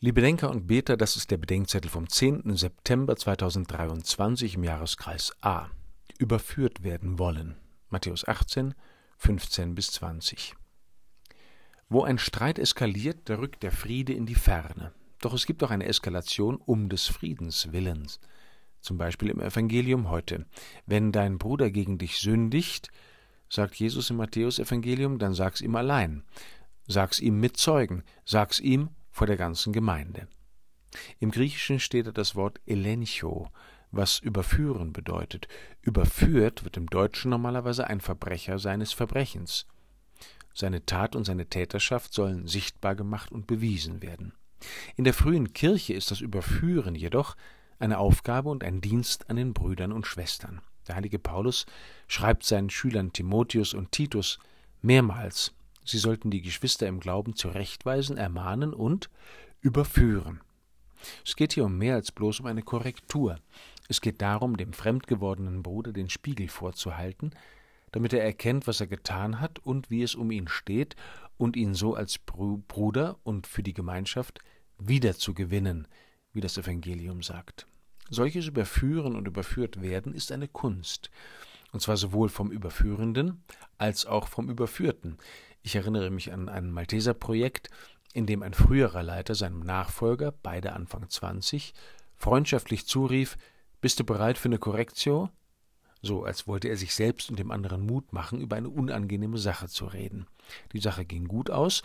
Liebe Denker und Beter, das ist der Bedenkzettel vom 10. September 2023 im Jahreskreis A. Überführt werden wollen. Matthäus 18, 15 bis 20. Wo ein Streit eskaliert, da rückt der Friede in die Ferne. Doch es gibt auch eine Eskalation um des Friedens willens. Zum Beispiel im Evangelium heute. Wenn dein Bruder gegen dich sündigt, sagt Jesus im Matthäus-Evangelium, dann sag's ihm allein. Sag's ihm mit Zeugen. Sag's ihm vor der ganzen Gemeinde. Im Griechischen steht da das Wort elencho, was überführen bedeutet. Überführt wird im Deutschen normalerweise ein Verbrecher seines Verbrechens. Seine Tat und seine Täterschaft sollen sichtbar gemacht und bewiesen werden. In der frühen Kirche ist das Überführen jedoch eine Aufgabe und ein Dienst an den Brüdern und Schwestern. Der heilige Paulus schreibt seinen Schülern Timotheus und Titus mehrmals, Sie sollten die Geschwister im Glauben zurechtweisen, ermahnen und überführen. Es geht hier um mehr als bloß um eine Korrektur. Es geht darum, dem fremdgewordenen Bruder den Spiegel vorzuhalten, damit er erkennt, was er getan hat und wie es um ihn steht, und ihn so als Bruder und für die Gemeinschaft wiederzugewinnen, wie das Evangelium sagt. Solches Überführen und überführt werden ist eine Kunst, und zwar sowohl vom Überführenden als auch vom Überführten. Ich erinnere mich an ein Malteser-Projekt, in dem ein früherer Leiter seinem Nachfolger, beide Anfang 20, freundschaftlich zurief: Bist du bereit für eine Korrektio? So, als wollte er sich selbst und dem anderen Mut machen, über eine unangenehme Sache zu reden. Die Sache ging gut aus,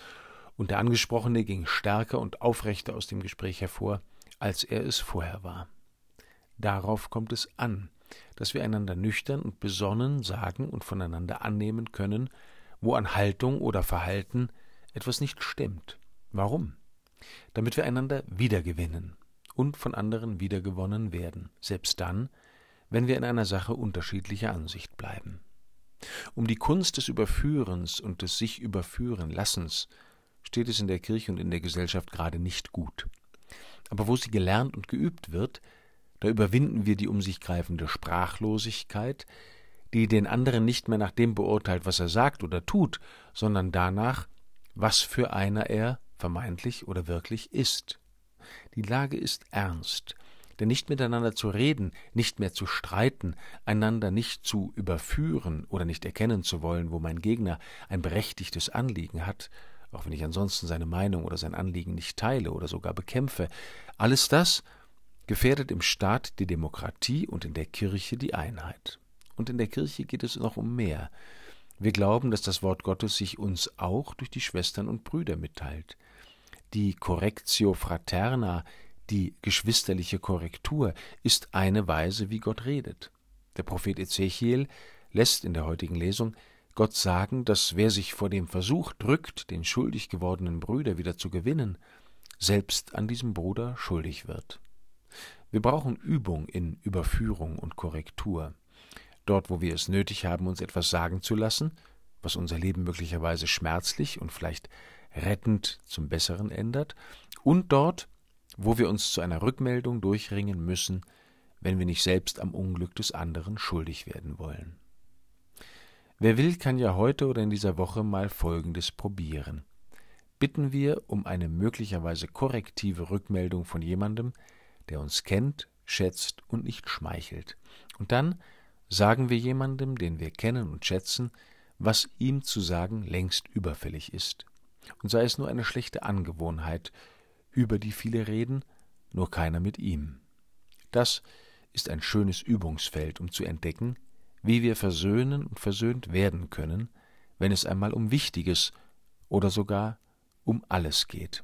und der Angesprochene ging stärker und aufrechter aus dem Gespräch hervor, als er es vorher war. Darauf kommt es an, dass wir einander nüchtern und besonnen sagen und voneinander annehmen können, wo an Haltung oder Verhalten etwas nicht stimmt. Warum? Damit wir einander wiedergewinnen und von anderen wiedergewonnen werden, selbst dann, wenn wir in einer Sache unterschiedlicher Ansicht bleiben. Um die Kunst des Überführens und des sich überführen Lassens steht es in der Kirche und in der Gesellschaft gerade nicht gut. Aber wo sie gelernt und geübt wird, da überwinden wir die um sich greifende Sprachlosigkeit, die den anderen nicht mehr nach dem beurteilt, was er sagt oder tut, sondern danach, was für einer er vermeintlich oder wirklich ist. Die Lage ist ernst, denn nicht miteinander zu reden, nicht mehr zu streiten, einander nicht zu überführen oder nicht erkennen zu wollen, wo mein Gegner ein berechtigtes Anliegen hat, auch wenn ich ansonsten seine Meinung oder sein Anliegen nicht teile oder sogar bekämpfe, alles das gefährdet im Staat die Demokratie und in der Kirche die Einheit. Und in der Kirche geht es noch um mehr. Wir glauben, dass das Wort Gottes sich uns auch durch die Schwestern und Brüder mitteilt. Die Correctio Fraterna, die geschwisterliche Korrektur, ist eine Weise, wie Gott redet. Der Prophet Ezechiel lässt in der heutigen Lesung Gott sagen, dass wer sich vor dem Versuch drückt, den schuldig gewordenen Brüder wieder zu gewinnen, selbst an diesem Bruder schuldig wird. Wir brauchen Übung in Überführung und Korrektur dort wo wir es nötig haben, uns etwas sagen zu lassen, was unser Leben möglicherweise schmerzlich und vielleicht rettend zum Besseren ändert, und dort, wo wir uns zu einer Rückmeldung durchringen müssen, wenn wir nicht selbst am Unglück des anderen schuldig werden wollen. Wer will, kann ja heute oder in dieser Woche mal Folgendes probieren. Bitten wir um eine möglicherweise korrektive Rückmeldung von jemandem, der uns kennt, schätzt und nicht schmeichelt. Und dann sagen wir jemandem, den wir kennen und schätzen, was ihm zu sagen längst überfällig ist. Und sei es nur eine schlechte Angewohnheit, über die viele reden, nur keiner mit ihm. Das ist ein schönes Übungsfeld, um zu entdecken, wie wir versöhnen und versöhnt werden können, wenn es einmal um Wichtiges oder sogar um alles geht.